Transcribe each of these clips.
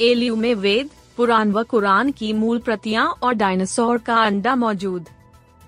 LU में वेद, पुराण व कुरान की मूल प्रतियाँ और डायनासोर का अंडा मौजूद।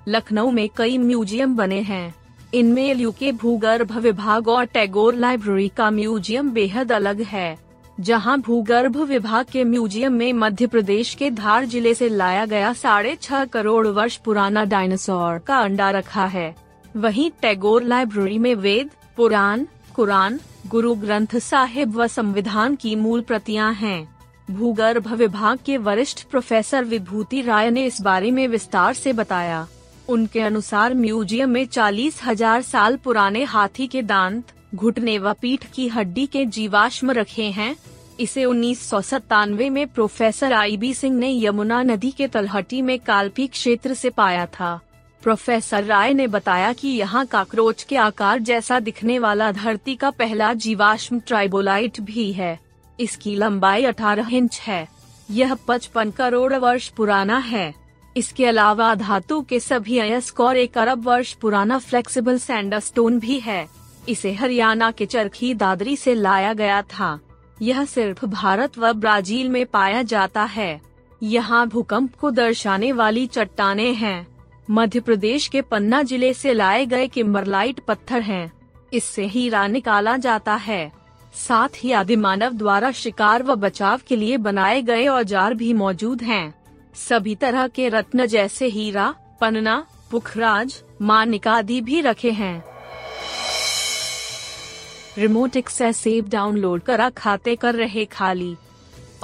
लखनऊ में कई म्यूज़ियम बने हैं। इनमें एलयू के भूगर्भ विभाग और टैगोर लाइब्रेरी का म्यूज़ियम बेहद अलग है, जहाँ भूगर्भ विभाग के म्यूज़ियम में मध्य प्रदेश के धार ज़िले से लाया गया साढ़े छह करोड़ वर्ष पुराना डायनासोर का अंडा रखा है। वहीं टैगोर लाइब्रेरी में वेद, पुराण, कुरान, गुरु ग्रंथ साहिब व संविधान की मूल प्रतियाँ हैं। भूगर्भ विभाग के वरिष्ठ प्रोफेसर विभूति राय ने इस बारे में विस्तार से बताया। उनके अनुसार म्यूज़ियम में चालीस हज़ार साल पुराने हाथी के दांत, घुटने व पीठ की हड्डी के जीवाश्म रखे हैं। इसे उन्नीस सौ सत्तानवे में प्रोफेसर आई बी सिंह ने यमुना नदी के तलहटी में काल्पी क्षेत्र से पाया था। प्रोफेसर राय ने बताया कि यहाँ काकरोच के आकार जैसा दिखने वाला धरती का पहला जीवाश्म ट्राइबोलाइट भी है। इसकी लंबाई 18 इंच है। यह 55 करोड़ वर्ष पुराना है। इसके अलावा धातु के सभी अयस्क और एक अरब वर्ष पुराना फ्लेक्सिबल सैंडस्टोन भी है। इसे हरियाणा के चरखी दादरी से लाया गया था। यह सिर्फ़ भारत व ब्राज़ील में पाया जाता है। यहाँ भूकंप को दर्शाने वाली चट्टाने हैं। मध्य प्रदेश के पन्ना ज़िले से लाए गए किम्बरलाइट पत्थर हैं। इससे हीरा निकाला जाता है। साथ ही आदि मानव द्वारा शिकार व बचाव के लिए बनाए गए औज़ार भी मौजूद हैं। सभी तरह के रत्न जैसे हीरा, पन्ना, पुखराज, मानिक आदि भी रखे हैं। रिमोट एक्सेस सेव डाउनलोड करा खाते कर रहे खाली।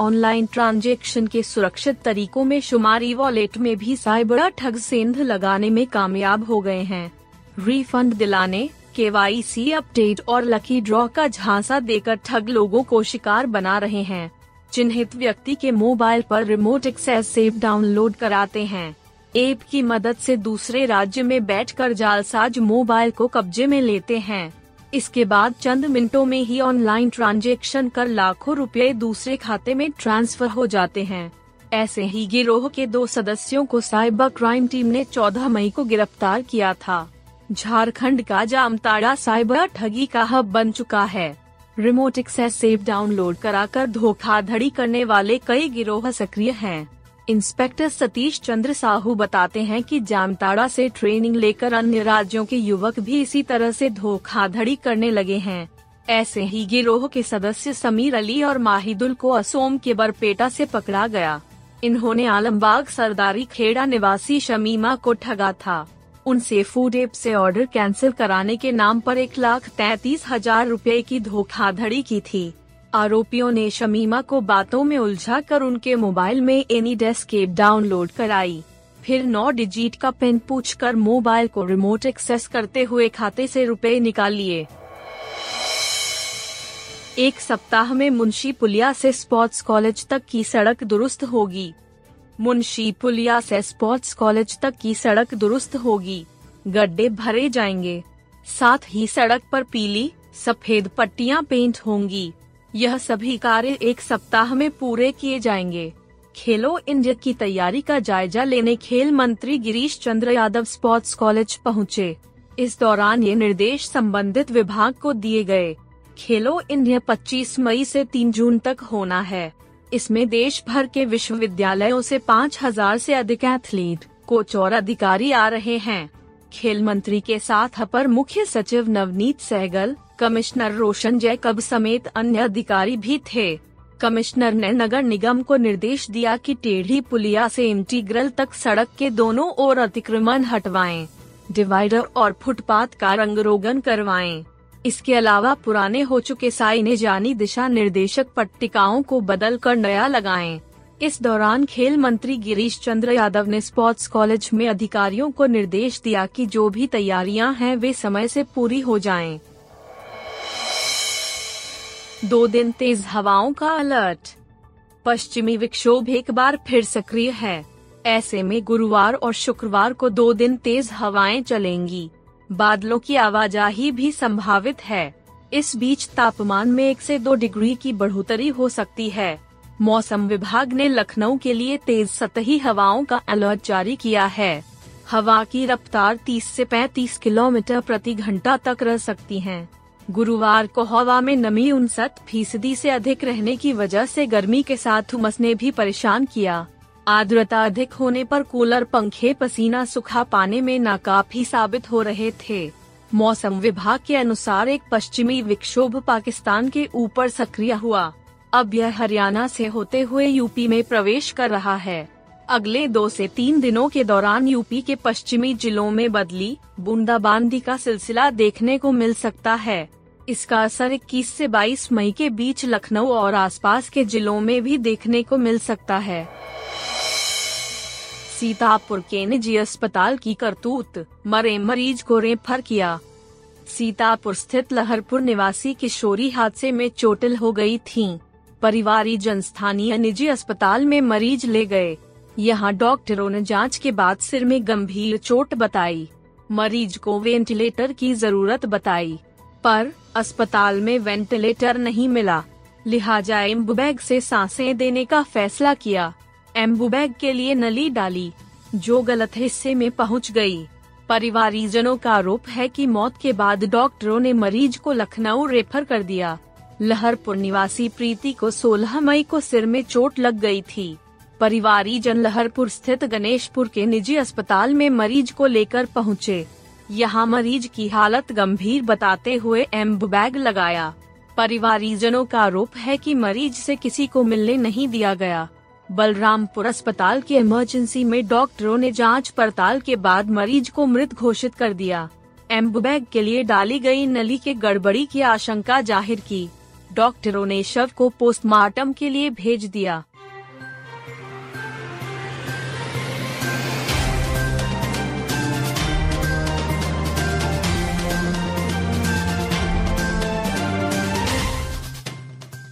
ऑनलाइन ट्रांजेक्शन के सुरक्षित तरीकों में शुमारी वॉलेट में भी साइबर ठग सेंध लगाने में कामयाब हो गए हैं। रिफंड दिलाने के अपडेट और लकी ड्रॉ का झांसा देकर ठग लोगों को शिकार बना रहे हैं। चिन्हित व्यक्ति के मोबाइल पर रिमोट एक्सेस सेव डाउनलोड कराते हैं। ऐप की मदद से दूसरे राज्य में बैठकर जालसाज मोबाइल को कब्जे में लेते हैं। इसके बाद चंद मिनटों में ही ऑनलाइन ट्रांजेक्शन कर लाखों रुपए दूसरे खाते में ट्रांसफ़र हो जाते हैं। ऐसे ही गिरोह के दो सदस्यों को साइबर क्राइम टीम ने 14 मई को गिरफ़्तार किया था। झारखंड का जामताड़ा साइबर ठगी का हब बन चुका है। रिमोट एक्सेस सेव डाउनलोड कराकर धोखाधड़ी करने वाले कई गिरोह सक्रिय हैं। इंस्पेक्टर सतीश चंद्र साहू बताते हैं कि जामताड़ा से ट्रेनिंग लेकर अन्य राज्यों के युवक भी इसी तरह से धोखाधड़ी करने लगे हैं। ऐसे ही गिरोह के सदस्य समीर अली और माहिदुल को असोम के बरपेटा से पकड़ा गया। इन्होंने आलमबाग सरदारी खेड़ा निवासी शमीमा को ठगा था। उनसे फ़ूड एप से ऑर्डर कैंसिल कराने के नाम पर एक लाख तैतीस हज़ार रूपए की धोखाधड़ी की थी। आरोपियों ने शमीमा को बातों में उलझा कर उनके मोबाइल में एनी डेस्क एप डाउनलोड कराई। फिर नौ डिजिट का पिन पूछकर मोबाइल को रिमोट एक्सेस करते हुए खाते से रुपए निकाल लिए। एक सप्ताह में मुंशी पुलिया से स्पोर्ट्स कॉलेज तक की सड़क दुरुस्त होगी। मुंशी पुलिया से स्पोर्ट्स कॉलेज तक की सड़क दुरुस्त होगी। गड्ढे भरे जाएँगे। साथ ही सड़क पर पीली, सफ़ेद पट्टियाँ पेंट होंगी। यह सभी कार्य एक सप्ताह में पूरे किए जाएँगे। खेलो इंडिया की तैयारी का जायजा लेने खेल मंत्री गिरीश चंद्र यादव स्पोर्ट्स कॉलेज पहुँचे। इस दौरान ये निर्देश संबंधित विभाग को दिए गए। खेलो इंडिया 25 मई से 3 जून तक होना है। इसमें देश भर के विश्वविद्यालयों से 5000 से अधिक एथलीट कोच और अधिकारी आ रहे हैं खेल मंत्री के साथ अपर मुख्य सचिव नवनीत सहगल कमिश्नर रोशन जैकब समेत अन्य अधिकारी भी थे कमिश्नर ने नगर निगम को निर्देश दिया कि टेढ़ी पुलिया से इंटीग्रल तक सड़क के दोनों ओर अतिक्रमण हटवाएँ, डिवाइडर और फुटपाथ का रंग रोगन करवाएँ। इसके अलावा पुराने हो चुके साई ने जानी दिशा निर्देशक पट्टिकाओं को बदल कर नया लगाएँ। इस दौरान खेल मंत्री गिरीश चंद्र यादव ने स्पोर्ट्स कॉलेज में अधिकारियों को निर्देश दिया कि जो भी तैयारियाँ हैं वे समय से पूरी हो जाएँ। दो दिन तेज हवाओं का अलर्ट पश्चिमी विक्षोभ एक बार फिर सक्रिय है ऐसे में गुरुवार और शुक्रवार को दो दिन तेज हवाएँ चलेंगी बादलों की आवाजाही भी संभावित है। इस बीच तापमान में एक से दो डिग्री की बढ़ोतरी हो सकती है। मौसम विभाग ने लखनऊ के लिए तेज सतही हवाओं का अलर्ट जारी किया है। हवा की रफ्तार 30 से 35 किलोमीटर प्रति घंटा तक रह सकती है। गुरुवार को हवा में नमी उनसठ फ़ीसदी से अधिक रहने की वजह से गर्मी के साथ उमस ने भी परेशान किया। आर्द्रता अधिक होने पर कूलर पंखे पसीना सुखा पाने में नाकाफी साबित हो रहे थे। मौसम विभाग के अनुसार एक पश्चिमी विक्षोभ पाकिस्तान के ऊपर सक्रिय हुआ। अब यह हरियाणा से होते हुए यूपी में प्रवेश कर रहा है। अगले दो से तीन दिनों के दौरान यूपी के पश्चिमी जिलों में बदली बूंदाबांदी का सिलसिला देखने को मिल सकता है। इसका असर 21 से 22 मई के बीच लखनऊ और आसपास के जिलों में भी देखने को मिल सकता है। सीतापुर के निजी अस्पताल की करतूत, मरे मरीज़ को रेफर किया। सीतापुर स्थित लहरपुर निवासी किशोरी हादसे में चोटिल हो गई थी। परिवारी जन स्थानीय निजी अस्पताल में मरीज़ ले गए। यहाँ डॉक्टरों ने जाँच के बाद सिर में गंभीर चोट बताई। मरीज़ को वेंटिलेटर की ज़रूरत बताई। पर, अस्पताल में वेंटिलेटर नहीं मिला। लिहाजा एम्बुबैग से साँसें देने का फैसला किया। एम्बुबैग के लिए नली डाली, जो गलत हिस्से में पहुँच गई। परिवारीजनों का आरोप है कि मौत के बाद डॉक्टरों ने मरीज़ को लखनऊ रेफर कर दिया लहरपुर निवासी प्रीति को 16 मई को सिर में चोट लग गई थी परिवारीजन लहरपुर स्थित गणेशपुर के निजी अस्पताल में मरीज़ को लेकर पहुँचे। यहाँ मरीज़ की हालत गंभीर बताते हुए एम्बुबैग लगाया परिवारीजनों का आरोप है कि मरीज़ से किसी को मिलने नहीं दिया गया बलरामपुर अस्पताल के इमरजेंसी में डॉक्टरों ने जाँच पड़ताल के बाद मरीज़ को मृत घोषित कर दिया। एम्बुबैग के लिए डाली गई नली के गड़बड़ी की आशंका ज़ाहिर की। डॉक्टरों ने शव को पोस्टमार्टम के लिए भेज दिया।